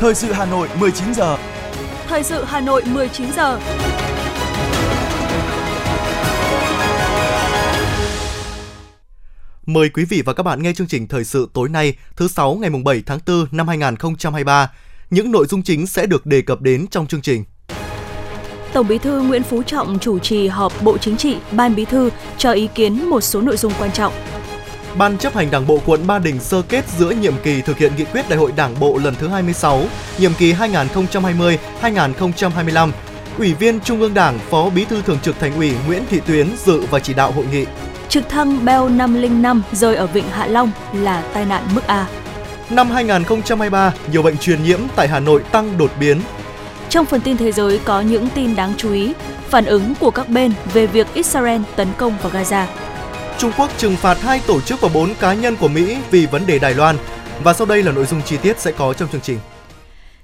Thời sự Hà Nội 19 giờ. Thời sự Hà Nội 19 giờ. Mời quý vị và các bạn nghe chương trình thời sự tối nay, thứ sáu ngày 7 tháng 4 năm 2023. Những nội dung chính sẽ được đề cập đến trong chương trình. Tổng Bí thư Nguyễn Phú Trọng chủ trì họp Bộ Chính trị, Ban Bí thư cho ý kiến một số nội dung quan trọng. Ban chấp hành Đảng bộ quận Ba Đình sơ kết giữa nhiệm kỳ thực hiện nghị quyết Đại hội Đảng bộ lần thứ 26, nhiệm kỳ 2020-2025. Ủy viên Trung ương Đảng, Phó Bí thư Thường trực Thành ủy Nguyễn Thị Tuyến dự và chỉ đạo hội nghị. Trực thăng Bell 505 rơi ở Vịnh Hạ Long là tai nạn mức A. Năm 2023, nhiều bệnh truyền nhiễm tại Hà Nội tăng đột biến. Trong phần tin thế giới có những tin đáng chú ý, phản ứng của các bên về việc Israel tấn công vào Gaza. Trung Quốc trừng phạt hai tổ chức và bốn cá nhân của Mỹ vì vấn đề Đài Loan. Và sau đây là nội dung chi tiết sẽ có trong chương trình.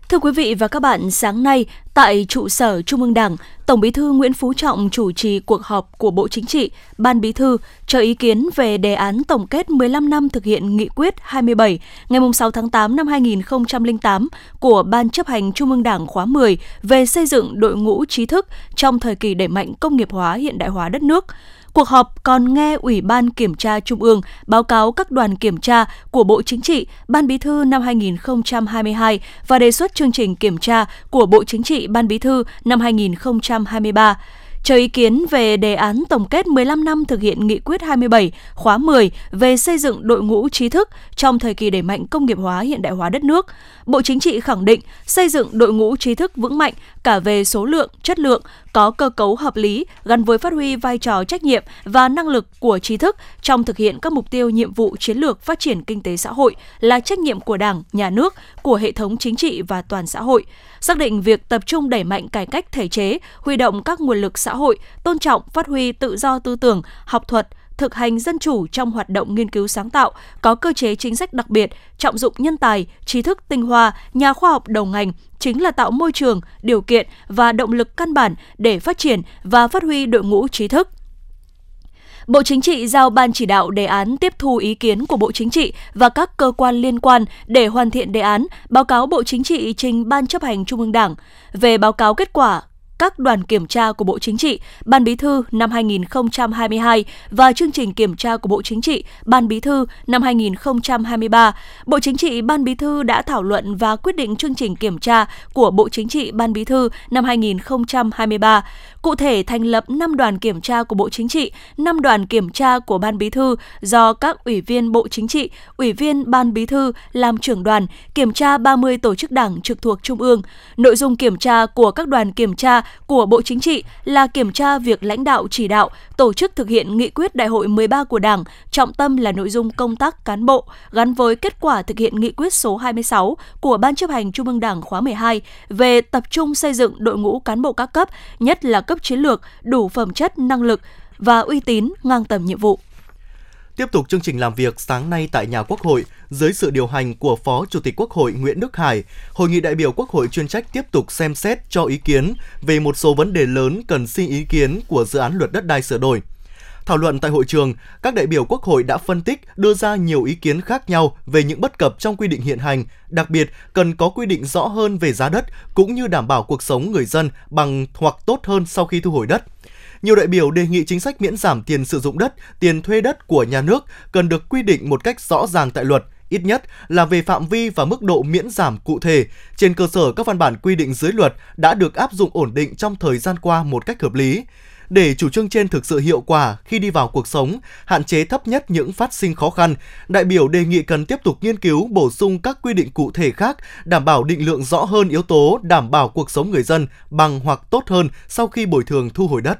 Thưa quý vị và các bạn, sáng nay tại trụ sở Trung ương Đảng, Tổng Bí thư Nguyễn Phú Trọng chủ trì cuộc họp của Bộ Chính trị, Ban Bí thư cho ý kiến về đề án tổng kết 15 năm thực hiện nghị quyết 27 ngày 6 tháng 8 năm 2008 của Ban chấp hành Trung ương Đảng khóa 10 về xây dựng đội ngũ trí thức trong thời kỳ đẩy mạnh công nghiệp hóa hiện đại hóa đất nước. Cuộc họp còn nghe Ủy ban Kiểm tra Trung ương báo cáo các đoàn kiểm tra của Bộ Chính trị, Ban Bí thư năm 2022 và đề xuất chương trình kiểm tra của Bộ Chính trị, Ban Bí thư năm 2023 cho ý kiến về đề án tổng kết 15 năm thực hiện nghị quyết 27 khóa 10 về xây dựng đội ngũ trí thức trong thời kỳ đẩy mạnh công nghiệp hóa hiện đại hóa đất nước. Bộ Chính trị khẳng định xây dựng đội ngũ trí thức vững mạnh cả về số lượng, chất lượng, có cơ cấu hợp lý gắn với phát huy vai trò trách nhiệm và năng lực của trí thức trong thực hiện các mục tiêu nhiệm vụ chiến lược phát triển kinh tế xã hội là trách nhiệm của Đảng, nhà nước, của hệ thống chính trị và toàn xã hội. Xác định việc tập trung đẩy mạnh cải cách thể chế, huy động các nguồn lực xã hội, tôn trọng phát huy tự do tư tưởng, học thuật, thực hành dân chủ trong hoạt động nghiên cứu sáng tạo, có cơ chế chính sách đặc biệt, trọng dụng nhân tài, trí thức tinh hoa, nhà khoa học đầu ngành, chính là tạo môi trường, điều kiện và động lực căn bản để phát triển và phát huy đội ngũ trí thức. Bộ Chính trị giao Ban chỉ đạo đề án tiếp thu ý kiến của Bộ Chính trị và các cơ quan liên quan để hoàn thiện đề án, báo cáo Bộ Chính trị trình Ban chấp hành Trung ương Đảng. Về báo cáo kết quả các đoàn kiểm tra của Bộ Chính trị, Ban Bí thư năm 2022 và chương trình kiểm tra của Bộ Chính trị, Ban Bí thư năm 2023. Bộ Chính trị, Ban Bí thư đã thảo luận và quyết định chương trình kiểm tra của Bộ Chính trị, Ban Bí thư năm 2023. Cụ thể thành lập 5 đoàn kiểm tra của Bộ Chính trị, 5 đoàn kiểm tra của Ban Bí thư do các ủy viên Bộ Chính trị, ủy viên Ban Bí thư làm trưởng đoàn, kiểm tra 30 tổ chức đảng trực thuộc Trung ương. Nội dung kiểm tra của các đoàn kiểm tra của Bộ Chính trị là kiểm tra việc lãnh đạo chỉ đạo, tổ chức thực hiện nghị quyết Đại hội 13 của Đảng, trọng tâm là nội dung công tác cán bộ gắn với kết quả thực hiện nghị quyết số 26 của Ban chấp hành Trung ương Đảng khóa 12 về tập trung xây dựng đội ngũ cán bộ các cấp, nhất là cấp chiến lược, đủ phẩm chất, năng lực và uy tín ngang tầm nhiệm vụ. Tiếp tục chương trình làm việc sáng nay tại nhà Quốc hội, dưới sự điều hành của Phó Chủ tịch Quốc hội Nguyễn Đức Hải, Hội nghị đại biểu Quốc hội chuyên trách tiếp tục xem xét cho ý kiến về một số vấn đề lớn cần xin ý kiến của dự án luật đất đai sửa đổi. Thảo luận tại hội trường, các đại biểu Quốc hội đã phân tích, đưa ra nhiều ý kiến khác nhau về những bất cập trong quy định hiện hành, đặc biệt cần có quy định rõ hơn về giá đất cũng như đảm bảo cuộc sống người dân bằng hoặc tốt hơn sau khi thu hồi đất. Nhiều đại biểu đề nghị chính sách miễn giảm tiền sử dụng đất, tiền thuê đất của nhà nước cần được quy định một cách rõ ràng tại luật, ít nhất là về phạm vi và mức độ miễn giảm cụ thể, trên cơ sở các văn bản quy định dưới luật đã được áp dụng ổn định trong thời gian qua một cách hợp lý. Để chủ trương trên thực sự hiệu quả khi đi vào cuộc sống, hạn chế thấp nhất những phát sinh khó khăn, đại biểu đề nghị cần tiếp tục nghiên cứu bổ sung các quy định cụ thể khác, đảm bảo định lượng rõ hơn yếu tố đảm bảo cuộc sống người dân bằng hoặc tốt hơn sau khi bồi thường thu hồi đất.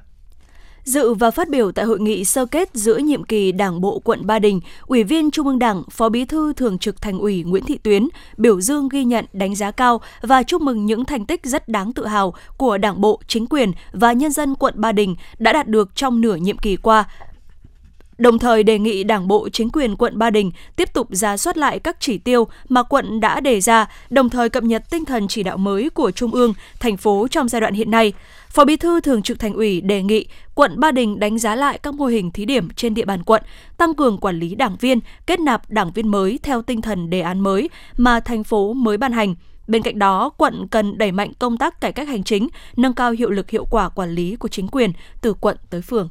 Dự và phát biểu tại hội nghị sơ kết giữa nhiệm kỳ Đảng bộ quận Ba Đình, Ủy viên Trung ương Đảng, Phó Bí thư Thường trực Thành ủy Nguyễn Thị Tuyến biểu dương ghi nhận, đánh giá cao và chúc mừng những thành tích rất đáng tự hào của Đảng bộ, chính quyền và nhân dân quận Ba Đình đã đạt được trong nửa nhiệm kỳ qua, đồng thời đề nghị Đảng bộ chính quyền quận Ba Đình tiếp tục ra soát lại các chỉ tiêu mà quận đã đề ra, đồng thời cập nhật tinh thần chỉ đạo mới của Trung ương, thành phố trong giai đoạn hiện nay. Phó Bí thư Thường trực Thành ủy đề nghị quận Ba Đình đánh giá lại các mô hình thí điểm trên địa bàn quận, tăng cường quản lý đảng viên, kết nạp đảng viên mới theo tinh thần đề án mới mà thành phố mới ban hành Bên cạnh đó, quận cần đẩy mạnh công tác cải cách hành chính, nâng cao hiệu lực hiệu quả quản lý của chính quyền từ quận tới phường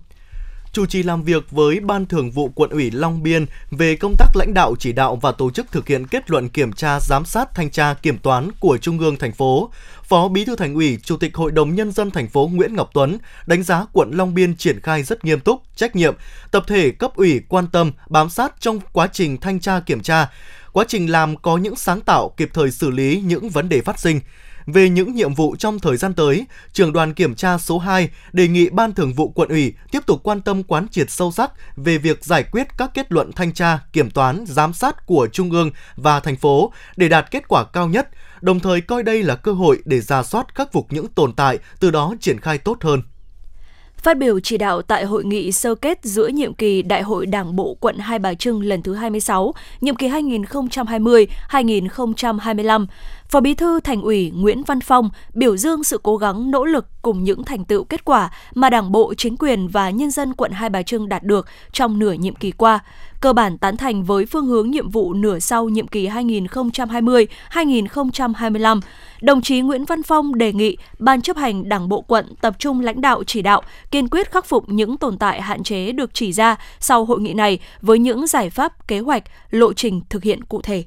chủ trì làm việc với Ban Thường vụ Quận ủy Long Biên về công tác lãnh đạo chỉ đạo và tổ chức thực hiện kết luận kiểm tra giám sát thanh tra kiểm toán của Trung ương thành phố. Phó Bí thư Thành ủy, Chủ tịch Hội đồng nhân dân thành phố Nguyễn Ngọc Tuấn đánh giá quận Long Biên triển khai rất nghiêm túc, trách nhiệm, tập thể cấp ủy quan tâm, bám sát trong quá trình thanh tra kiểm tra. Quá trình làm có những sáng tạo kịp thời xử lý những vấn đề phát sinh về những nhiệm vụ trong thời gian tới, trưởng đoàn kiểm tra số 2 đề nghị Ban Thường vụ quận ủy tiếp tục quan tâm quán triệt sâu sắc về việc giải quyết các kết luận thanh tra, kiểm toán, giám sát của Trung ương và thành phố để đạt kết quả cao nhất, đồng thời coi đây là cơ hội để ra soát khắc phục những tồn tại, từ đó triển khai tốt hơn. Phát biểu chỉ đạo tại hội nghị sơ kết giữa nhiệm kỳ Đại hội Đảng bộ quận Hai Bà Trưng lần thứ 26, nhiệm kỳ 2020-2025, Phó Bí thư Thành ủy Nguyễn Văn Phong biểu dương sự cố gắng nỗ lực cùng những thành tựu kết quả mà Đảng bộ, chính quyền và nhân dân quận Hai Bà Trưng đạt được trong nửa nhiệm kỳ qua, cơ bản tán thành với phương hướng nhiệm vụ nửa sau nhiệm kỳ 2020-2025. Đồng chí Nguyễn Văn Phong đề nghị Ban chấp hành Đảng bộ quận tập trung lãnh đạo chỉ đạo, kiên quyết khắc phục những tồn tại hạn chế được chỉ ra sau hội nghị này với những giải pháp, kế hoạch, lộ trình thực hiện cụ thể.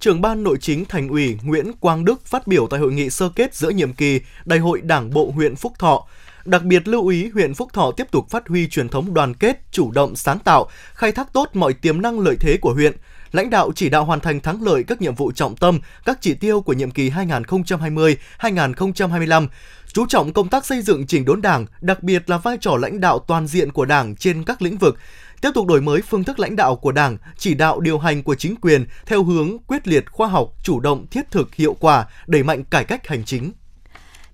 Trưởng ban Nội chính Thành ủy Nguyễn Quang Đức phát biểu tại hội nghị sơ kết giữa nhiệm kỳ Đại hội Đảng bộ huyện Phúc Thọ. Đặc biệt lưu ý huyện Phúc Thọ tiếp tục phát huy truyền thống đoàn kết, chủ động sáng tạo, khai thác tốt mọi tiềm năng lợi thế của huyện, lãnh đạo chỉ đạo hoàn thành thắng lợi các nhiệm vụ trọng tâm, các chỉ tiêu của nhiệm kỳ 2020-2025, chú trọng công tác xây dựng chỉnh đốn Đảng, đặc biệt là vai trò lãnh đạo toàn diện của Đảng trên các lĩnh vực, tiếp tục đổi mới phương thức lãnh đạo của Đảng, chỉ đạo điều hành của chính quyền theo hướng quyết liệt khoa học, chủ động, thiết thực, hiệu quả, đẩy mạnh cải cách hành chính.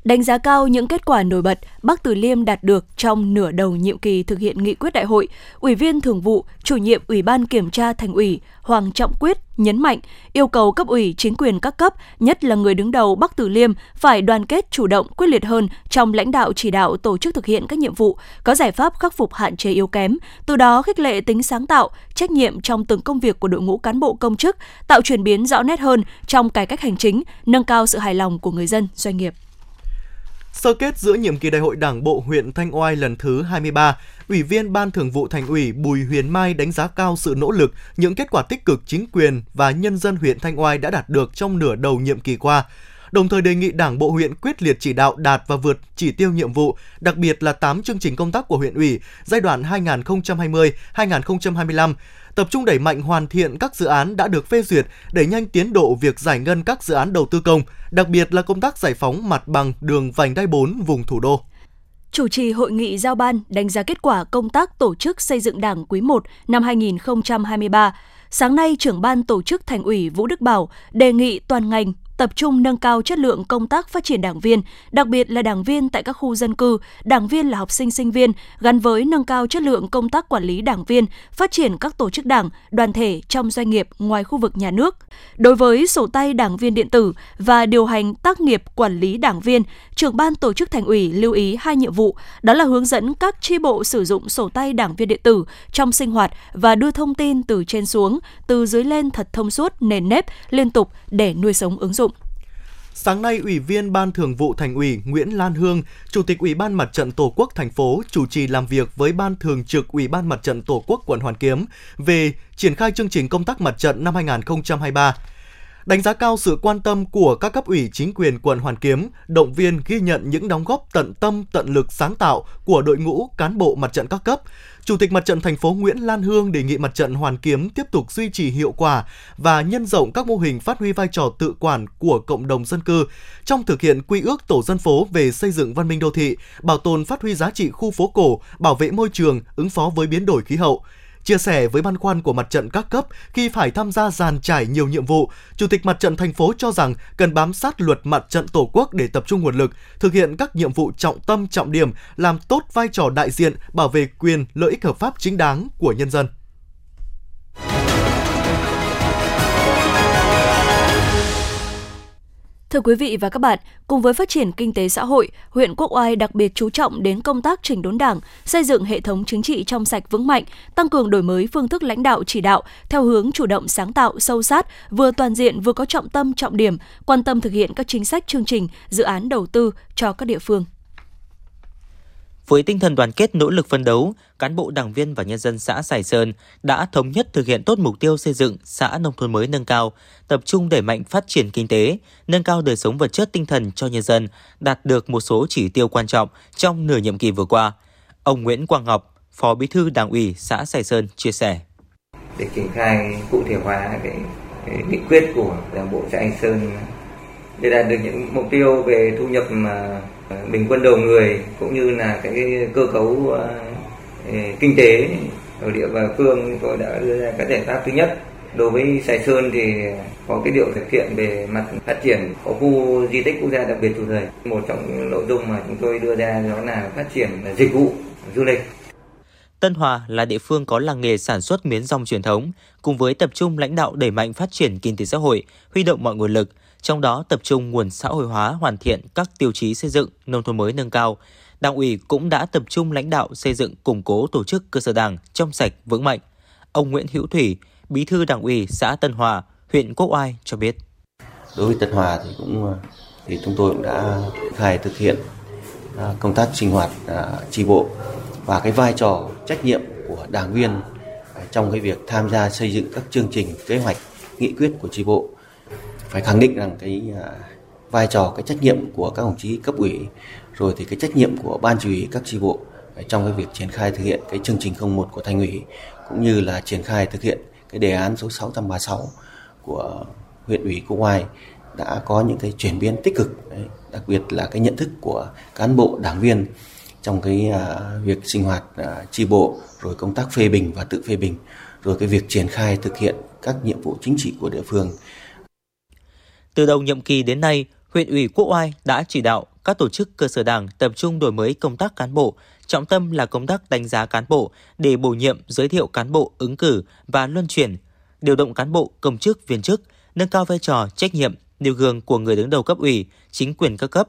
Đánh giá cao những kết quả nổi bật Bắc Từ Liêm đạt được trong nửa đầu nhiệm kỳ thực hiện nghị quyết đại hội, Ủy viên Thường vụ, Chủ nhiệm Ủy ban Kiểm tra Thành ủy Hoàng Trọng Quyết nhấn mạnh yêu cầu cấp ủy chính quyền các cấp, nhất là người đứng đầu Bắc Từ Liêm phải đoàn kết chủ động quyết liệt hơn trong lãnh đạo chỉ đạo tổ chức thực hiện các nhiệm vụ, có giải pháp khắc phục hạn chế yếu kém, từ đó khích lệ tính sáng tạo, trách nhiệm trong từng công việc của đội ngũ cán bộ công chức, tạo chuyển biến rõ nét hơn trong cải cách hành chính, nâng cao sự hài lòng của người dân, doanh nghiệp. Sơ kết giữa nhiệm kỳ đại hội Đảng bộ huyện Thanh Oai lần thứ 23, Ủy viên Ban Thường vụ Thành ủy Bùi Huyền Mai đánh giá cao sự nỗ lực, những kết quả tích cực chính quyền và nhân dân huyện Thanh Oai đã đạt được trong nửa đầu nhiệm kỳ qua đồng thời đề nghị Đảng bộ huyện quyết liệt chỉ đạo đạt và vượt chỉ tiêu nhiệm vụ, đặc biệt là 8 chương trình công tác của huyện ủy giai đoạn 2020-2025, tập trung đẩy mạnh hoàn thiện các dự án đã được phê duyệt, để nhanh tiến độ việc giải ngân các dự án đầu tư công, đặc biệt là công tác giải phóng mặt bằng đường vành đai 4 vùng thủ đô chủ trì hội nghị giao ban đánh giá kết quả công tác tổ chức xây dựng Đảng quý 1 năm 2023. Sáng nay, trưởng ban tổ chức Thành ủy Vũ Đức Bảo đề nghị toàn ngành tập trung nâng cao chất lượng công tác phát triển đảng viên, đặc biệt là đảng viên tại các khu dân cư, đảng viên là học sinh sinh viên, gắn với nâng cao chất lượng công tác quản lý đảng viên, phát triển các tổ chức đảng, đoàn thể trong doanh nghiệp ngoài khu vực nhà nước. Đối với sổ tay đảng viên điện tử và điều hành tác nghiệp quản lý đảng viên, trưởng ban tổ chức thành ủy lưu ý hai nhiệm vụ, đó là hướng dẫn các chi bộ sử dụng sổ tay đảng viên điện tử trong sinh hoạt và đưa thông tin từ trên xuống, từ dưới lên thật thông suốt, nền nếp, liên tục để nuôi sống ứng dụng. Sáng nay, Ủy viên Ban Thường vụ Thành ủy Nguyễn Lan Hương, Chủ tịch Ủy ban Mặt trận Tổ quốc thành phố chủ trì làm việc với Ban Thường trực Ủy ban Mặt trận Tổ quốc quận Hoàn Kiếm về triển khai chương trình công tác mặt trận năm 2023 đánh giá cao sự quan tâm của các cấp ủy chính quyền quận Hoàn Kiếm, động viên ghi nhận những đóng góp tận tâm, tận lực sáng tạo của đội ngũ cán bộ mặt trận các cấp. Chủ tịch Mặt trận thành phố Nguyễn Lan Hương đề nghị Mặt trận Hoàn Kiếm tiếp tục duy trì hiệu quả và nhân rộng các mô hình phát huy vai trò tự quản của cộng đồng dân cư trong thực hiện quy ước tổ dân phố về xây dựng văn minh đô thị, bảo tồn phát huy giá trị khu phố cổ, bảo vệ môi trường, ứng phó với biến đổi khí hậu. Chia sẻ với băn khoăn của mặt trận các cấp khi phải tham gia dàn trải nhiều nhiệm vụ, Chủ tịch mặt trận thành phố cho rằng cần bám sát luật mặt trận Tổ quốc để tập trung nguồn lực, thực hiện các nhiệm vụ trọng tâm trọng điểm, làm tốt vai trò đại diện, bảo vệ quyền lợi ích hợp pháp chính đáng của nhân dân. Thưa quý vị và các bạn, cùng với phát triển kinh tế xã hội, huyện Quốc Oai đặc biệt chú trọng đến công tác chỉnh đốn đảng, xây dựng hệ thống chính trị trong sạch vững mạnh, tăng cường đổi mới phương thức lãnh đạo chỉ đạo theo hướng chủ động sáng tạo, sâu sát, vừa toàn diện vừa có trọng tâm trọng điểm, quan tâm thực hiện các chính sách chương trình, dự án đầu tư cho các địa phương. Với tinh thần đoàn kết nỗ lực phân đấu, cán bộ đảng viên và nhân dân xã Sài Sơn đã thống nhất thực hiện tốt mục tiêu xây dựng xã nông thôn mới nâng cao, tập trung đẩy mạnh phát triển kinh tế, nâng cao đời sống vật chất tinh thần cho nhân dân, đạt được một số chỉ tiêu quan trọng trong nửa nhiệm kỳ vừa qua. Ông Nguyễn Quang Ngọc, Phó Bí thư Đảng ủy xã Sài Sơn chia sẻ. Để triển khai cụ thể hóa cái, cái nghị quyết của Đảng bộ xã Anh Sơn để đạt được những mục tiêu về thu nhập mà à, bình quân đầu người cũng như là cái cơ cấu à, à, kinh tế ở địa và phương tôi đã đưa ra các giải pháp thứ nhất. Đối với Sài Sơn thì có cái điều thực hiện về mặt phát triển có khu di tích quốc gia đặc biệt chủ thời. Một trong nội dung mà chúng tôi đưa ra đó là phát triển dịch vụ du lịch. Tân Hòa là địa phương có làng nghề sản xuất miến rong truyền thống, cùng với tập trung lãnh đạo đẩy mạnh phát triển kinh tế xã hội, huy động mọi nguồn lực, trong đó tập trung nguồn xã hội hóa hoàn thiện các tiêu chí xây dựng nông thôn mới nâng cao. Đảng ủy cũng đã tập trung lãnh đạo xây dựng củng cố tổ chức cơ sở đảng trong sạch vững mạnh. Ông Nguyễn Hữu Thủy, Bí thư Đảng ủy xã Tân Hòa, huyện Quốc Oai cho biết. Đối với Tân Hòa thì cũng thì chúng tôi cũng đã khai thực hiện à, công tác sinh hoạt à, tri bộ và cái vai trò trách nhiệm của đảng viên à, trong cái việc tham gia xây dựng các chương trình kế hoạch nghị quyết của tri bộ phải khẳng định rằng cái à, vai trò cái trách nhiệm của các đồng chí cấp ủy rồi thì cái trách nhiệm của ban chỉ huy các tri bộ trong cái việc triển khai thực hiện cái chương trình 01 của thành ủy cũng như là triển khai thực hiện cái đề án số 636 của huyện ủy Cô Hoài đã có những cái chuyển biến tích cực đấy, đặc biệt là cái nhận thức của cán bộ đảng viên trong cái uh, việc sinh hoạt uh, tri bộ rồi công tác phê bình và tự phê bình rồi cái việc triển khai thực hiện các nhiệm vụ chính trị của địa phương từ đầu nhiệm kỳ đến nay, huyện ủy Quốc Oai đã chỉ đạo các tổ chức cơ sở đảng tập trung đổi mới công tác cán bộ, trọng tâm là công tác đánh giá cán bộ để bổ nhiệm, giới thiệu cán bộ ứng cử và luân chuyển, điều động cán bộ, công chức, viên chức, nâng cao vai trò, trách nhiệm, nêu gương của người đứng đầu cấp ủy, chính quyền các cấp,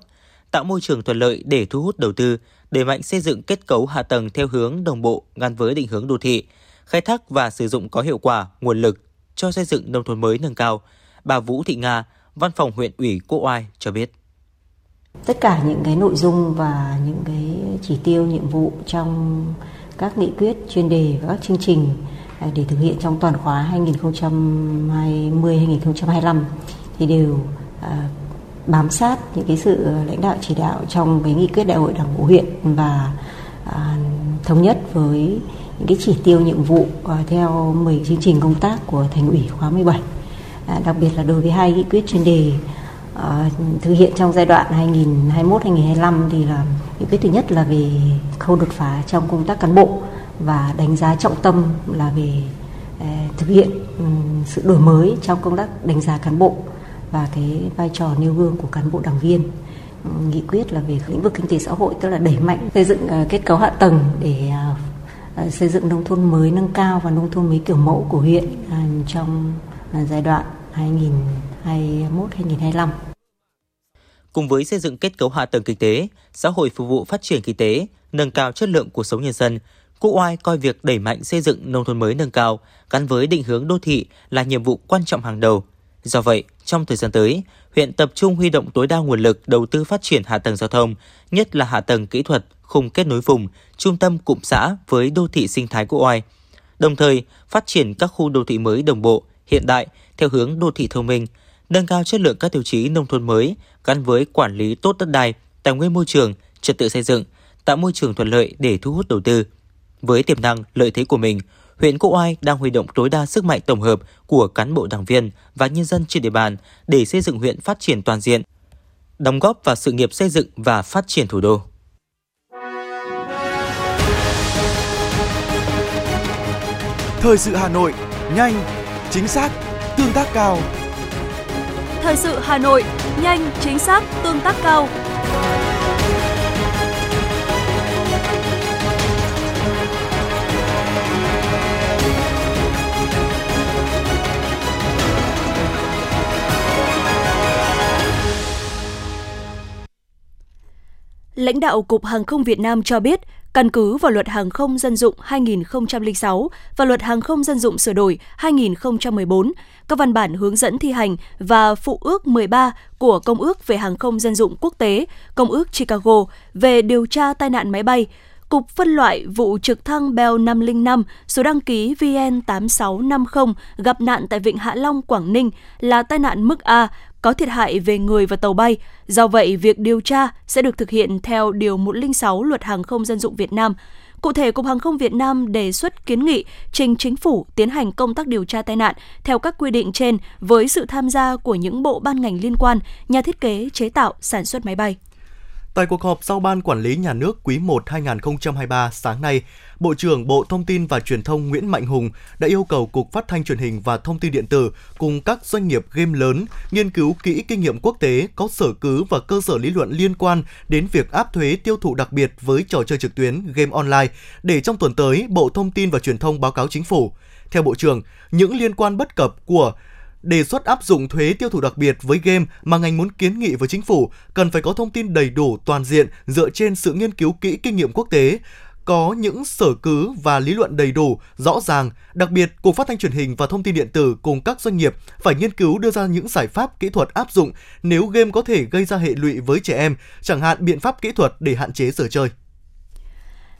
tạo môi trường thuận lợi để thu hút đầu tư, đẩy mạnh xây dựng kết cấu hạ tầng theo hướng đồng bộ gắn với định hướng đô thị, khai thác và sử dụng có hiệu quả nguồn lực cho xây dựng nông thôn mới nâng cao. Bà Vũ Thị Nga, Văn phòng huyện ủy Quốc Oai cho biết. Tất cả những cái nội dung và những cái chỉ tiêu, nhiệm vụ trong các nghị quyết, chuyên đề và các chương trình à, để thực hiện trong toàn khóa 2020-2025 thì đều à, bám sát những cái sự lãnh đạo chỉ đạo trong cái nghị quyết đại hội đảng bộ huyện và à, thống nhất với những cái chỉ tiêu, nhiệm vụ theo 10 chương trình công tác của thành ủy khóa 17 À, đặc biệt là đối với hai nghị quyết chuyên đề à, thực hiện trong giai đoạn 2021-2025 thì là nghị quyết thứ nhất là về khâu đột phá trong công tác cán bộ và đánh giá trọng tâm là về à, thực hiện sự đổi mới trong công tác đánh giá cán bộ và cái vai trò nêu gương của cán bộ đảng viên. Nghị quyết là về lĩnh vực kinh tế xã hội, tức là đẩy mạnh xây dựng kết cấu hạ tầng để xây dựng nông thôn mới nâng cao và nông thôn mới kiểu mẫu của huyện trong giai đoạn 2021-2025. Cùng với xây dựng kết cấu hạ tầng kinh tế, xã hội phục vụ phát triển kinh tế, nâng cao chất lượng cuộc sống nhân dân, Quốc Oai coi việc đẩy mạnh xây dựng nông thôn mới nâng cao gắn với định hướng đô thị là nhiệm vụ quan trọng hàng đầu. Do vậy, trong thời gian tới, huyện tập trung huy động tối đa nguồn lực đầu tư phát triển hạ tầng giao thông, nhất là hạ tầng kỹ thuật, khung kết nối vùng, trung tâm cụm xã với đô thị sinh thái Quốc Oai. Đồng thời, phát triển các khu đô thị mới đồng bộ, hiện đại theo hướng đô thị thông minh, nâng cao chất lượng các tiêu chí nông thôn mới gắn với quản lý tốt đất đai, tài nguyên môi trường, trật tự xây dựng, tạo môi trường thuận lợi để thu hút đầu tư. Với tiềm năng, lợi thế của mình, huyện Quốc Oai đang huy động tối đa sức mạnh tổng hợp của cán bộ đảng viên và nhân dân trên địa bàn để xây dựng huyện phát triển toàn diện, đóng góp vào sự nghiệp xây dựng và phát triển thủ đô. Thời sự Hà Nội, nhanh, chính xác, tương tác cao. Thời sự Hà Nội, nhanh, chính xác, tương tác cao. Lãnh đạo Cục Hàng không Việt Nam cho biết, căn cứ vào Luật Hàng không Dân dụng 2006 và Luật Hàng không Dân dụng sửa đổi 2014, các văn bản hướng dẫn thi hành và phụ ước 13 của Công ước về Hàng không Dân dụng quốc tế, Công ước Chicago về điều tra tai nạn máy bay, Cục phân loại vụ trực thăng Bell 505 số đăng ký VN8650 gặp nạn tại Vịnh Hạ Long, Quảng Ninh là tai nạn mức A, có thiệt hại về người và tàu bay. Do vậy, việc điều tra sẽ được thực hiện theo Điều 106 Luật Hàng không Dân dụng Việt Nam. Cụ thể, Cục Hàng không Việt Nam đề xuất kiến nghị trình chính phủ tiến hành công tác điều tra tai nạn theo các quy định trên với sự tham gia của những bộ ban ngành liên quan, nhà thiết kế, chế tạo, sản xuất máy bay. Tại cuộc họp sau Ban Quản lý Nhà nước quý 1 2023 sáng nay, Bộ trưởng Bộ Thông tin và Truyền thông Nguyễn Mạnh Hùng đã yêu cầu Cục Phát thanh Truyền hình và Thông tin Điện tử cùng các doanh nghiệp game lớn nghiên cứu kỹ kinh nghiệm quốc tế có sở cứ và cơ sở lý luận liên quan đến việc áp thuế tiêu thụ đặc biệt với trò chơi trực tuyến game online để trong tuần tới Bộ Thông tin và Truyền thông báo cáo chính phủ. Theo Bộ trưởng, những liên quan bất cập của đề xuất áp dụng thuế tiêu thụ đặc biệt với game mà ngành muốn kiến nghị với chính phủ cần phải có thông tin đầy đủ toàn diện dựa trên sự nghiên cứu kỹ kinh nghiệm quốc tế, có những sở cứ và lý luận đầy đủ, rõ ràng, đặc biệt Cục Phát thanh Truyền hình và Thông tin điện tử cùng các doanh nghiệp phải nghiên cứu đưa ra những giải pháp kỹ thuật áp dụng nếu game có thể gây ra hệ lụy với trẻ em, chẳng hạn biện pháp kỹ thuật để hạn chế giờ chơi.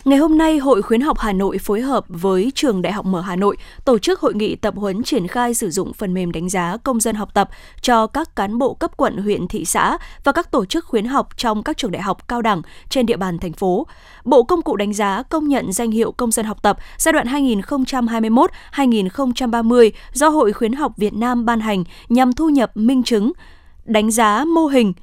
Ngày hôm nay, Hội Khuyến học Hà Nội phối hợp với Trường Đại học Mở Hà Nội tổ chức hội nghị tập huấn triển khai sử dụng phần mềm đánh giá công dân học tập cho các cán bộ cấp quận, huyện, thị xã và các tổ chức khuyến học trong các trường đại học cao đẳng trên địa bàn thành phố. Bộ Công cụ đánh giá công nhận danh hiệu công dân học tập giai đoạn 2021-2030 do Hội Khuyến học Việt Nam ban hành nhằm thu nhập minh chứng, đánh giá mô hình,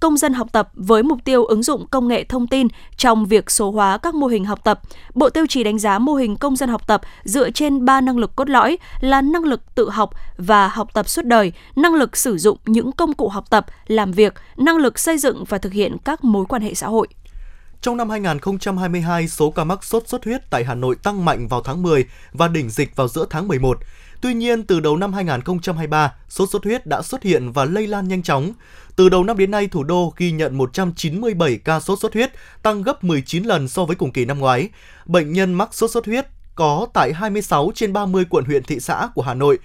công dân học tập với mục tiêu ứng dụng công nghệ thông tin trong việc số hóa các mô hình học tập. Bộ tiêu chí đánh giá mô hình công dân học tập dựa trên 3 năng lực cốt lõi là năng lực tự học và học tập suốt đời, năng lực sử dụng những công cụ học tập, làm việc, năng lực xây dựng và thực hiện các mối quan hệ xã hội. Trong năm 2022, số ca mắc sốt xuất huyết tại Hà Nội tăng mạnh vào tháng 10 và đỉnh dịch vào giữa tháng 11. Tuy nhiên, từ đầu năm 2023, sốt xuất huyết đã xuất hiện và lây lan nhanh chóng. Từ đầu năm đến nay, thủ đô ghi nhận 197 ca sốt xuất huyết, tăng gấp 19 lần so với cùng kỳ năm ngoái. Bệnh nhân mắc sốt xuất huyết có tại 26 trên 30 quận huyện thị xã của Hà Nội.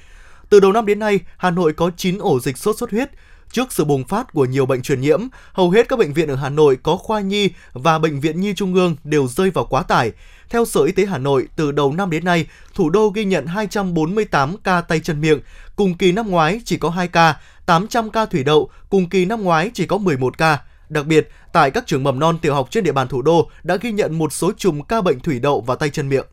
Từ đầu năm đến nay, Hà Nội có 9 ổ dịch sốt xuất huyết. Trước sự bùng phát của nhiều bệnh truyền nhiễm, hầu hết các bệnh viện ở Hà Nội có khoa nhi và bệnh viện nhi trung ương đều rơi vào quá tải. Theo Sở Y tế Hà Nội, từ đầu năm đến nay, thủ đô ghi nhận 248 ca tay chân miệng, cùng kỳ năm ngoái chỉ có 2 ca, 800 ca thủy đậu, cùng kỳ năm ngoái chỉ có 11 ca. Đặc biệt, tại các trường mầm non tiểu học trên địa bàn thủ đô đã ghi nhận một số chùm ca bệnh thủy đậu và tay chân miệng.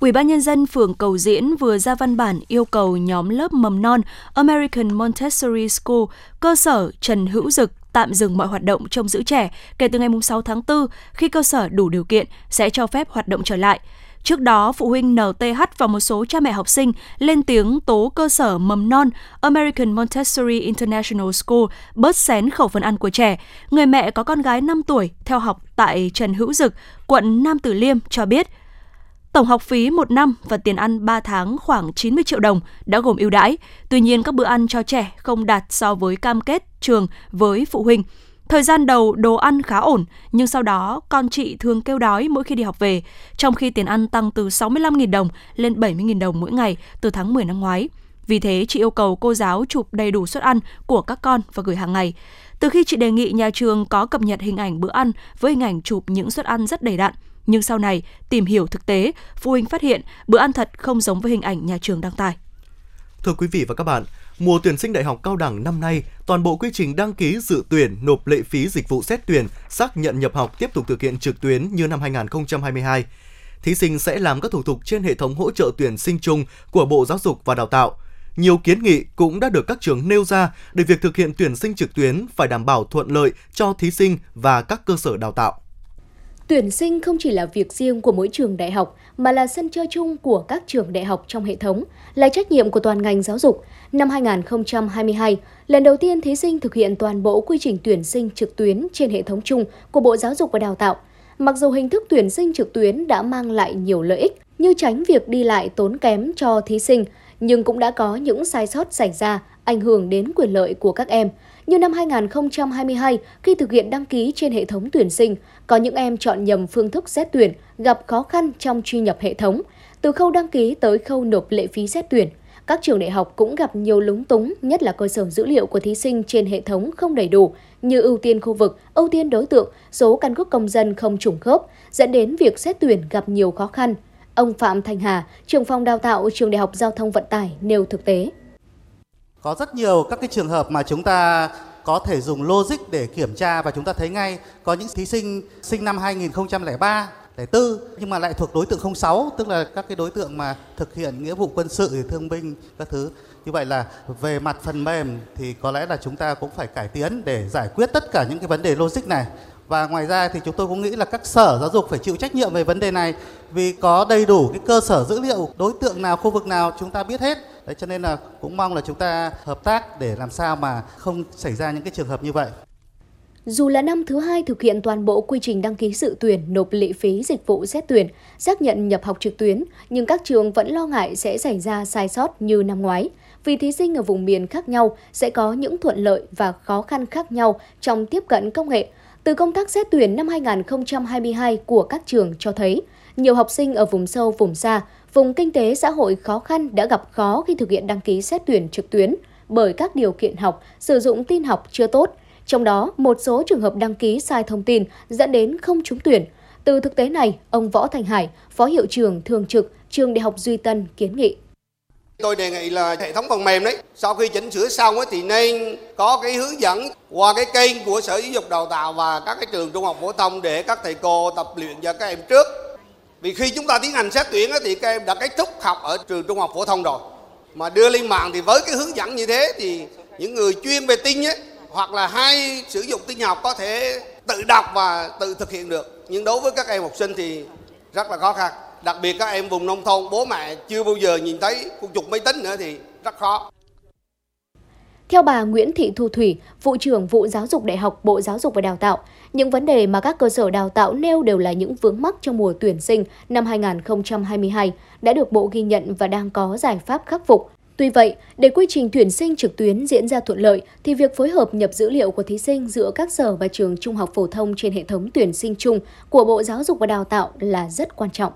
Ủy ban nhân dân phường Cầu Diễn vừa ra văn bản yêu cầu nhóm lớp mầm non American Montessori School, cơ sở Trần Hữu Dực tạm dừng mọi hoạt động trông giữ trẻ kể từ ngày 6 tháng 4 khi cơ sở đủ điều kiện sẽ cho phép hoạt động trở lại. Trước đó, phụ huynh NTH và một số cha mẹ học sinh lên tiếng tố cơ sở mầm non American Montessori International School bớt xén khẩu phần ăn của trẻ. Người mẹ có con gái 5 tuổi theo học tại Trần Hữu Dực, quận Nam Từ Liêm cho biết Tổng học phí một năm và tiền ăn 3 tháng khoảng 90 triệu đồng đã gồm ưu đãi. Tuy nhiên các bữa ăn cho trẻ không đạt so với cam kết trường với phụ huynh. Thời gian đầu đồ ăn khá ổn, nhưng sau đó con chị thường kêu đói mỗi khi đi học về, trong khi tiền ăn tăng từ 65.000 đồng lên 70.000 đồng mỗi ngày từ tháng 10 năm ngoái. Vì thế, chị yêu cầu cô giáo chụp đầy đủ suất ăn của các con và gửi hàng ngày. Từ khi chị đề nghị nhà trường có cập nhật hình ảnh bữa ăn với hình ảnh chụp những suất ăn rất đầy đặn, nhưng sau này tìm hiểu thực tế, phụ huynh phát hiện bữa ăn thật không giống với hình ảnh nhà trường đăng tải. Thưa quý vị và các bạn, mùa tuyển sinh đại học cao đẳng năm nay, toàn bộ quy trình đăng ký dự tuyển, nộp lệ phí dịch vụ xét tuyển, xác nhận nhập học tiếp tục thực hiện trực tuyến như năm 2022. Thí sinh sẽ làm các thủ tục trên hệ thống hỗ trợ tuyển sinh chung của Bộ Giáo dục và Đào tạo. Nhiều kiến nghị cũng đã được các trường nêu ra để việc thực hiện tuyển sinh trực tuyến phải đảm bảo thuận lợi cho thí sinh và các cơ sở đào tạo. Tuyển sinh không chỉ là việc riêng của mỗi trường đại học mà là sân chơi chung của các trường đại học trong hệ thống, là trách nhiệm của toàn ngành giáo dục. Năm 2022, lần đầu tiên thí sinh thực hiện toàn bộ quy trình tuyển sinh trực tuyến trên hệ thống chung của Bộ Giáo dục và Đào tạo. Mặc dù hình thức tuyển sinh trực tuyến đã mang lại nhiều lợi ích như tránh việc đi lại tốn kém cho thí sinh, nhưng cũng đã có những sai sót xảy ra ảnh hưởng đến quyền lợi của các em. Như năm 2022, khi thực hiện đăng ký trên hệ thống tuyển sinh, có những em chọn nhầm phương thức xét tuyển, gặp khó khăn trong truy nhập hệ thống, từ khâu đăng ký tới khâu nộp lệ phí xét tuyển. Các trường đại học cũng gặp nhiều lúng túng, nhất là cơ sở dữ liệu của thí sinh trên hệ thống không đầy đủ, như ưu tiên khu vực, ưu tiên đối tượng, số căn cước công dân không trùng khớp, dẫn đến việc xét tuyển gặp nhiều khó khăn. Ông Phạm Thanh Hà, trưởng phòng đào tạo trường Đại học Giao thông Vận tải nêu thực tế. Có rất nhiều các cái trường hợp mà chúng ta có thể dùng logic để kiểm tra và chúng ta thấy ngay. Có những thí sinh sinh năm 2003 04 nhưng mà lại thuộc đối tượng 06 tức là các cái đối tượng mà thực hiện nghĩa vụ quân sự, thương binh, các thứ. Như vậy là về mặt phần mềm thì có lẽ là chúng ta cũng phải cải tiến để giải quyết tất cả những cái vấn đề logic này và ngoài ra thì chúng tôi cũng nghĩ là các sở giáo dục phải chịu trách nhiệm về vấn đề này vì có đầy đủ cái cơ sở dữ liệu đối tượng nào khu vực nào chúng ta biết hết đấy cho nên là cũng mong là chúng ta hợp tác để làm sao mà không xảy ra những cái trường hợp như vậy dù là năm thứ hai thực hiện toàn bộ quy trình đăng ký dự tuyển, nộp lệ phí dịch vụ xét tuyển, xác nhận nhập học trực tuyến, nhưng các trường vẫn lo ngại sẽ xảy ra sai sót như năm ngoái. Vì thí sinh ở vùng miền khác nhau sẽ có những thuận lợi và khó khăn khác nhau trong tiếp cận công nghệ. Từ công tác xét tuyển năm 2022 của các trường cho thấy, nhiều học sinh ở vùng sâu, vùng xa, vùng kinh tế xã hội khó khăn đã gặp khó khi thực hiện đăng ký xét tuyển trực tuyến bởi các điều kiện học, sử dụng tin học chưa tốt – trong đó, một số trường hợp đăng ký sai thông tin dẫn đến không trúng tuyển. Từ thực tế này, ông Võ Thành Hải, Phó Hiệu trưởng Thường trực Trường Đại học Duy Tân kiến nghị. Tôi đề nghị là hệ thống phần mềm đấy, sau khi chỉnh sửa xong ấy thì nên có cái hướng dẫn qua cái kênh của Sở Giáo dục Đào tạo và các cái trường trung học phổ thông để các thầy cô tập luyện cho các em trước. Vì khi chúng ta tiến hành xét tuyển ấy thì các em đã kết thúc học ở trường trung học phổ thông rồi. Mà đưa lên mạng thì với cái hướng dẫn như thế thì những người chuyên về tin ấy, hoặc là hay sử dụng tin học có thể tự đọc và tự thực hiện được nhưng đối với các em học sinh thì rất là khó khăn đặc biệt các em vùng nông thôn bố mẹ chưa bao giờ nhìn thấy con chụp máy tính nữa thì rất khó theo bà Nguyễn Thị Thu Thủy, vụ trưởng vụ giáo dục đại học Bộ Giáo dục và Đào tạo, những vấn đề mà các cơ sở đào tạo nêu đều là những vướng mắc trong mùa tuyển sinh năm 2022 đã được Bộ ghi nhận và đang có giải pháp khắc phục. Tuy vậy, để quy trình tuyển sinh trực tuyến diễn ra thuận lợi thì việc phối hợp nhập dữ liệu của thí sinh giữa các sở và trường trung học phổ thông trên hệ thống tuyển sinh chung của Bộ Giáo dục và Đào tạo là rất quan trọng.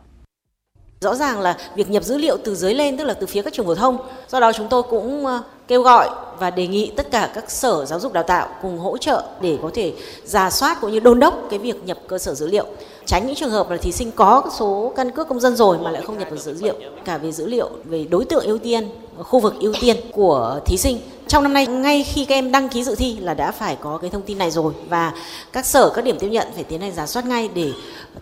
Rõ ràng là việc nhập dữ liệu từ dưới lên, tức là từ phía các trường phổ thông. Do đó chúng tôi cũng ờ, kêu gọi và đề nghị tất cả các sở giáo dục đào tạo cùng hỗ trợ để có thể giả soát cũng như đôn đốc cái việc nhập cơ sở dữ liệu tránh những trường hợp là thí sinh có số căn cước công dân rồi mà lại không nhập được dữ liệu, cả về dữ liệu về đối tượng ưu tiên, khu vực ưu tiên của thí sinh trong năm nay, ngay khi các em đăng ký dự thi là đã phải có cái thông tin này rồi và các sở, các điểm tiếp nhận phải tiến hành giả soát ngay để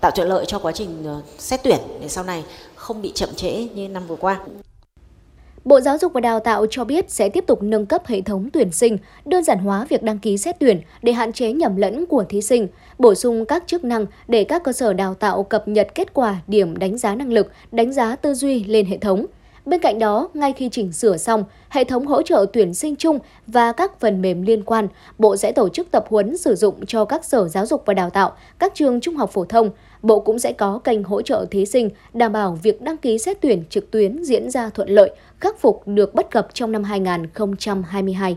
tạo thuận lợi cho quá trình ờ, xét tuyển để sau này không bị chậm trễ như năm vừa qua. Bộ Giáo dục và Đào tạo cho biết sẽ tiếp tục nâng cấp hệ thống tuyển sinh, đơn giản hóa việc đăng ký xét tuyển để hạn chế nhầm lẫn của thí sinh, bổ sung các chức năng để các cơ sở đào tạo cập nhật kết quả điểm đánh giá năng lực, đánh giá tư duy lên hệ thống. Bên cạnh đó, ngay khi chỉnh sửa xong, hệ thống hỗ trợ tuyển sinh chung và các phần mềm liên quan, Bộ sẽ tổ chức tập huấn sử dụng cho các sở giáo dục và đào tạo, các trường trung học phổ thông. Bộ cũng sẽ có kênh hỗ trợ thí sinh đảm bảo việc đăng ký xét tuyển trực tuyến diễn ra thuận lợi, khắc phục được bất cập trong năm 2022.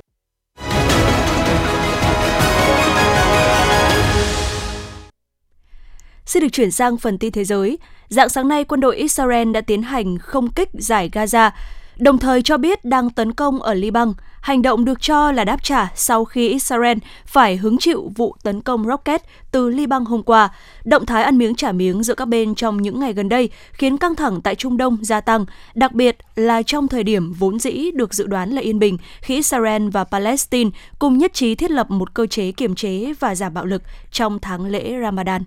Xin được chuyển sang phần tin thế giới. Dạng sáng nay, quân đội Israel đã tiến hành không kích giải Gaza, đồng thời cho biết đang tấn công ở Liban. Hành động được cho là đáp trả sau khi Israel phải hứng chịu vụ tấn công rocket từ Liban hôm qua. Động thái ăn miếng trả miếng giữa các bên trong những ngày gần đây khiến căng thẳng tại Trung Đông gia tăng, đặc biệt là trong thời điểm vốn dĩ được dự đoán là yên bình khi Israel và Palestine cùng nhất trí thiết lập một cơ chế kiềm chế và giảm bạo lực trong tháng lễ Ramadan.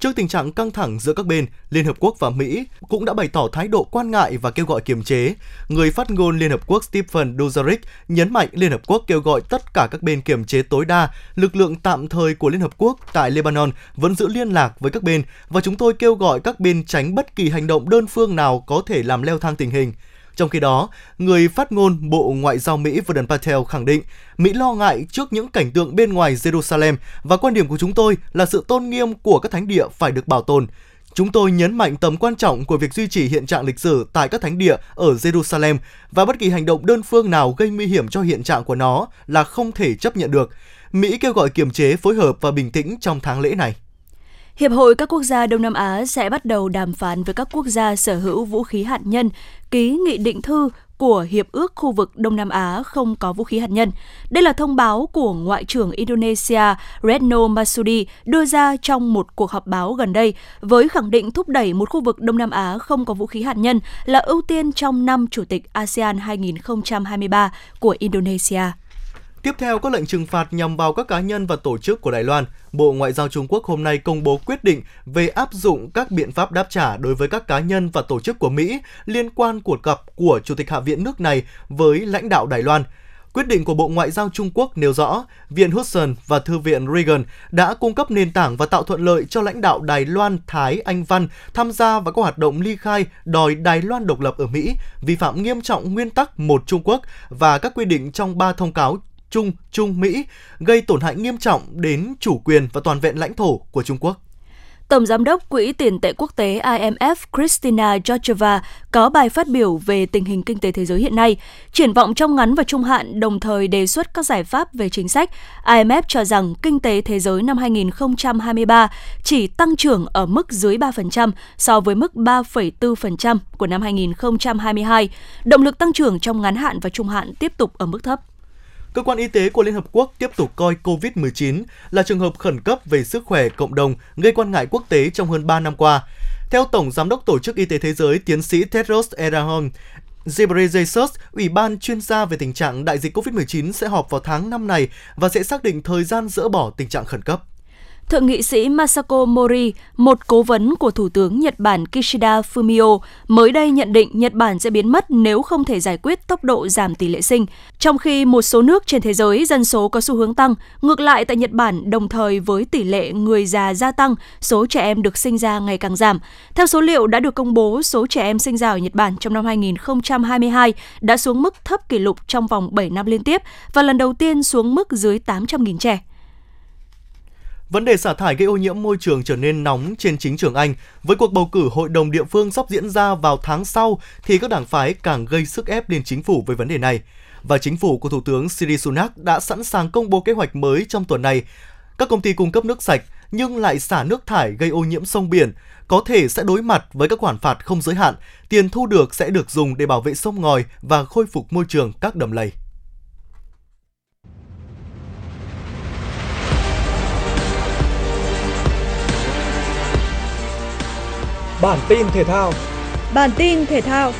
Trước tình trạng căng thẳng giữa các bên, Liên Hợp Quốc và Mỹ cũng đã bày tỏ thái độ quan ngại và kêu gọi kiềm chế. Người phát ngôn Liên Hợp Quốc Stephen Dujarric nhấn mạnh Liên Hợp Quốc kêu gọi tất cả các bên kiềm chế tối đa. Lực lượng tạm thời của Liên Hợp Quốc tại Lebanon vẫn giữ liên lạc với các bên và chúng tôi kêu gọi các bên tránh bất kỳ hành động đơn phương nào có thể làm leo thang tình hình. Trong khi đó, người phát ngôn Bộ Ngoại giao Mỹ Vedant Patel khẳng định Mỹ lo ngại trước những cảnh tượng bên ngoài Jerusalem và quan điểm của chúng tôi là sự tôn nghiêm của các thánh địa phải được bảo tồn. Chúng tôi nhấn mạnh tầm quan trọng của việc duy trì hiện trạng lịch sử tại các thánh địa ở Jerusalem và bất kỳ hành động đơn phương nào gây nguy hiểm cho hiện trạng của nó là không thể chấp nhận được. Mỹ kêu gọi kiềm chế, phối hợp và bình tĩnh trong tháng lễ này. Hiệp hội các quốc gia Đông Nam Á sẽ bắt đầu đàm phán với các quốc gia sở hữu vũ khí hạt nhân, ký nghị định thư của Hiệp ước khu vực Đông Nam Á không có vũ khí hạt nhân. Đây là thông báo của Ngoại trưởng Indonesia Retno Masudi đưa ra trong một cuộc họp báo gần đây với khẳng định thúc đẩy một khu vực Đông Nam Á không có vũ khí hạt nhân là ưu tiên trong năm Chủ tịch ASEAN 2023 của Indonesia. Tiếp theo có lệnh trừng phạt nhằm vào các cá nhân và tổ chức của Đài Loan. Bộ Ngoại giao Trung Quốc hôm nay công bố quyết định về áp dụng các biện pháp đáp trả đối với các cá nhân và tổ chức của Mỹ liên quan cuộc gặp của Chủ tịch Hạ viện nước này với lãnh đạo Đài Loan. Quyết định của Bộ Ngoại giao Trung Quốc nêu rõ, Viện Hudson và Thư viện Reagan đã cung cấp nền tảng và tạo thuận lợi cho lãnh đạo Đài Loan Thái Anh Văn tham gia vào các hoạt động ly khai đòi Đài Loan độc lập ở Mỹ, vi phạm nghiêm trọng nguyên tắc một Trung Quốc và các quy định trong ba thông cáo Trung Trung Mỹ gây tổn hại nghiêm trọng đến chủ quyền và toàn vẹn lãnh thổ của Trung Quốc. Tổng Giám đốc Quỹ tiền tệ quốc tế IMF Kristina Georgieva có bài phát biểu về tình hình kinh tế thế giới hiện nay, triển vọng trong ngắn và trung hạn đồng thời đề xuất các giải pháp về chính sách. IMF cho rằng kinh tế thế giới năm 2023 chỉ tăng trưởng ở mức dưới 3% so với mức 3,4% của năm 2022. Động lực tăng trưởng trong ngắn hạn và trung hạn tiếp tục ở mức thấp. Cơ quan y tế của Liên Hợp Quốc tiếp tục coi COVID-19 là trường hợp khẩn cấp về sức khỏe cộng đồng gây quan ngại quốc tế trong hơn 3 năm qua. Theo Tổng Giám đốc Tổ chức Y tế Thế giới tiến sĩ Tedros Adhanom Ghebreyesus, Ủy ban chuyên gia về tình trạng đại dịch COVID-19 sẽ họp vào tháng năm này và sẽ xác định thời gian dỡ bỏ tình trạng khẩn cấp. Thượng nghị sĩ Masako Mori, một cố vấn của Thủ tướng Nhật Bản Kishida Fumio, mới đây nhận định Nhật Bản sẽ biến mất nếu không thể giải quyết tốc độ giảm tỷ lệ sinh. Trong khi một số nước trên thế giới dân số có xu hướng tăng, ngược lại tại Nhật Bản đồng thời với tỷ lệ người già gia tăng, số trẻ em được sinh ra ngày càng giảm. Theo số liệu đã được công bố, số trẻ em sinh ra ở Nhật Bản trong năm 2022 đã xuống mức thấp kỷ lục trong vòng 7 năm liên tiếp và lần đầu tiên xuống mức dưới 800.000 trẻ. Vấn đề xả thải gây ô nhiễm môi trường trở nên nóng trên chính trường Anh. Với cuộc bầu cử hội đồng địa phương sắp diễn ra vào tháng sau, thì các đảng phái càng gây sức ép lên chính phủ với vấn đề này. Và chính phủ của Thủ tướng Siri Sunak đã sẵn sàng công bố kế hoạch mới trong tuần này. Các công ty cung cấp nước sạch nhưng lại xả nước thải gây ô nhiễm sông biển, có thể sẽ đối mặt với các khoản phạt không giới hạn. Tiền thu được sẽ được dùng để bảo vệ sông ngòi và khôi phục môi trường các đầm lầy. Bản tin thể thao. Bản tin thể thao.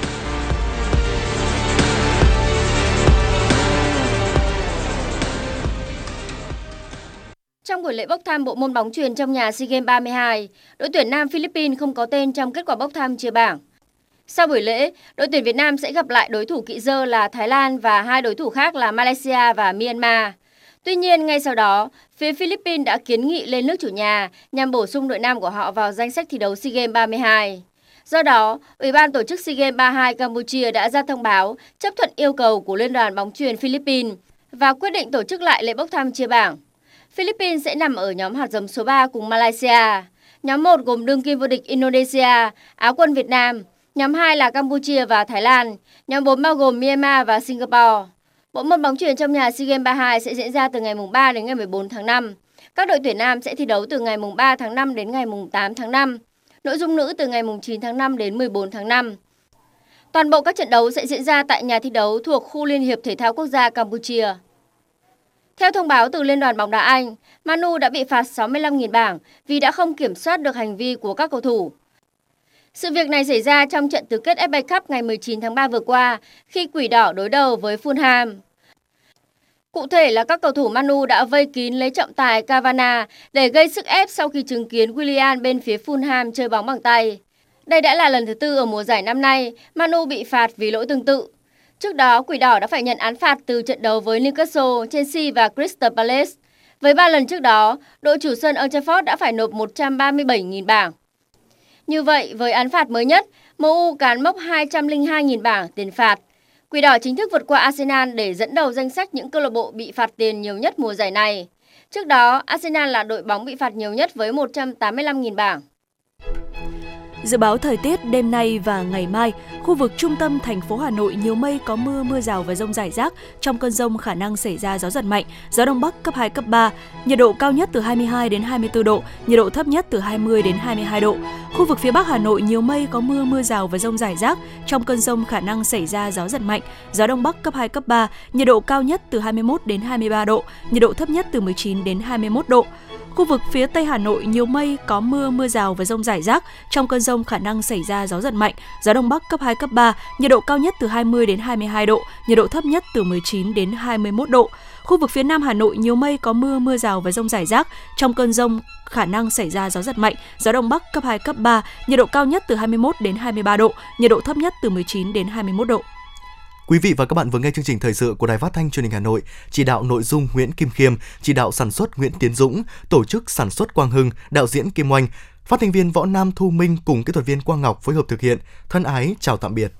Trong buổi lễ bốc thăm bộ môn bóng truyền trong nhà SEA Games 32, đội tuyển Nam Philippines không có tên trong kết quả bốc thăm chia bảng. Sau buổi lễ, đội tuyển Việt Nam sẽ gặp lại đối thủ kỵ dơ là Thái Lan và hai đối thủ khác là Malaysia và Myanmar. Tuy nhiên, ngay sau đó, phía Philippines đã kiến nghị lên nước chủ nhà nhằm bổ sung đội nam của họ vào danh sách thi đấu SEA Games 32. Do đó, Ủy ban tổ chức SEA Games 32 Campuchia đã ra thông báo chấp thuận yêu cầu của Liên đoàn bóng chuyền Philippines và quyết định tổ chức lại lễ bốc thăm chia bảng. Philippines sẽ nằm ở nhóm hạt giống số 3 cùng Malaysia. Nhóm 1 gồm đương kim vô địch Indonesia, Áo quân Việt Nam. Nhóm 2 là Campuchia và Thái Lan. Nhóm 4 bao gồm Myanmar và Singapore. Bộ môn bóng chuyền trong nhà SEA Games 32 sẽ diễn ra từ ngày 3 đến ngày 14 tháng 5. Các đội tuyển nam sẽ thi đấu từ ngày 3 tháng 5 đến ngày 8 tháng 5. Nội dung nữ từ ngày 9 tháng 5 đến 14 tháng 5. Toàn bộ các trận đấu sẽ diễn ra tại nhà thi đấu thuộc khu Liên hiệp Thể thao Quốc gia Campuchia. Theo thông báo từ Liên đoàn bóng đá Anh, Manu đã bị phạt 65.000 bảng vì đã không kiểm soát được hành vi của các cầu thủ. Sự việc này xảy ra trong trận tứ kết FA Cup ngày 19 tháng 3 vừa qua khi Quỷ Đỏ đối đầu với Fulham. Cụ thể là các cầu thủ Manu đã vây kín lấy trọng tài Cavana để gây sức ép sau khi chứng kiến Willian bên phía Fulham chơi bóng bằng tay. Đây đã là lần thứ tư ở mùa giải năm nay Manu bị phạt vì lỗi tương tự. Trước đó, Quỷ Đỏ đã phải nhận án phạt từ trận đấu với Newcastle, Chelsea và Crystal Palace. Với ba lần trước đó, đội chủ sân Old Trafford đã phải nộp 137.000 bảng. Như vậy, với án phạt mới nhất, MU cán mốc 202.000 bảng tiền phạt. Quỷ đỏ chính thức vượt qua Arsenal để dẫn đầu danh sách những câu lạc bộ bị phạt tiền nhiều nhất mùa giải này. Trước đó, Arsenal là đội bóng bị phạt nhiều nhất với 185.000 bảng. Dự báo thời tiết đêm nay và ngày mai, khu vực trung tâm thành phố Hà Nội nhiều mây có mưa, mưa rào và rông rải rác. Trong cơn rông khả năng xảy ra gió giật mạnh, gió đông bắc cấp 2, cấp 3. Nhiệt độ cao nhất từ 22 đến 24 độ, nhiệt độ thấp nhất từ 20 đến 22 độ. Khu vực phía Bắc Hà Nội nhiều mây có mưa, mưa rào và rông rải rác. Trong cơn rông khả năng xảy ra gió giật mạnh, gió đông bắc cấp 2, cấp 3. Nhiệt độ cao nhất từ 21 đến 23 độ, nhiệt độ thấp nhất từ 19 đến 21 độ. Khu vực phía Tây Hà Nội nhiều mây, có mưa, mưa rào và rông rải rác. Trong cơn rông khả năng xảy ra gió giật mạnh, gió đông bắc cấp 2, cấp 3, nhiệt độ cao nhất từ 20 đến 22 độ, nhiệt độ thấp nhất từ 19 đến 21 độ. Khu vực phía Nam Hà Nội nhiều mây có mưa, mưa rào và rông rải rác. Trong cơn rông khả năng xảy ra gió giật mạnh, gió đông bắc cấp 2, cấp 3, nhiệt độ cao nhất từ 21 đến 23 độ, nhiệt độ thấp nhất từ 19 đến 21 độ. Quý vị và các bạn vừa nghe chương trình thời sự của Đài Phát thanh Truyền hình Hà Nội, chỉ đạo nội dung Nguyễn Kim Khiêm, chỉ đạo sản xuất Nguyễn Tiến Dũng, tổ chức sản xuất Quang Hưng, đạo diễn Kim Oanh, phát thanh viên Võ Nam Thu Minh cùng kỹ thuật viên Quang Ngọc phối hợp thực hiện. Thân ái chào tạm biệt.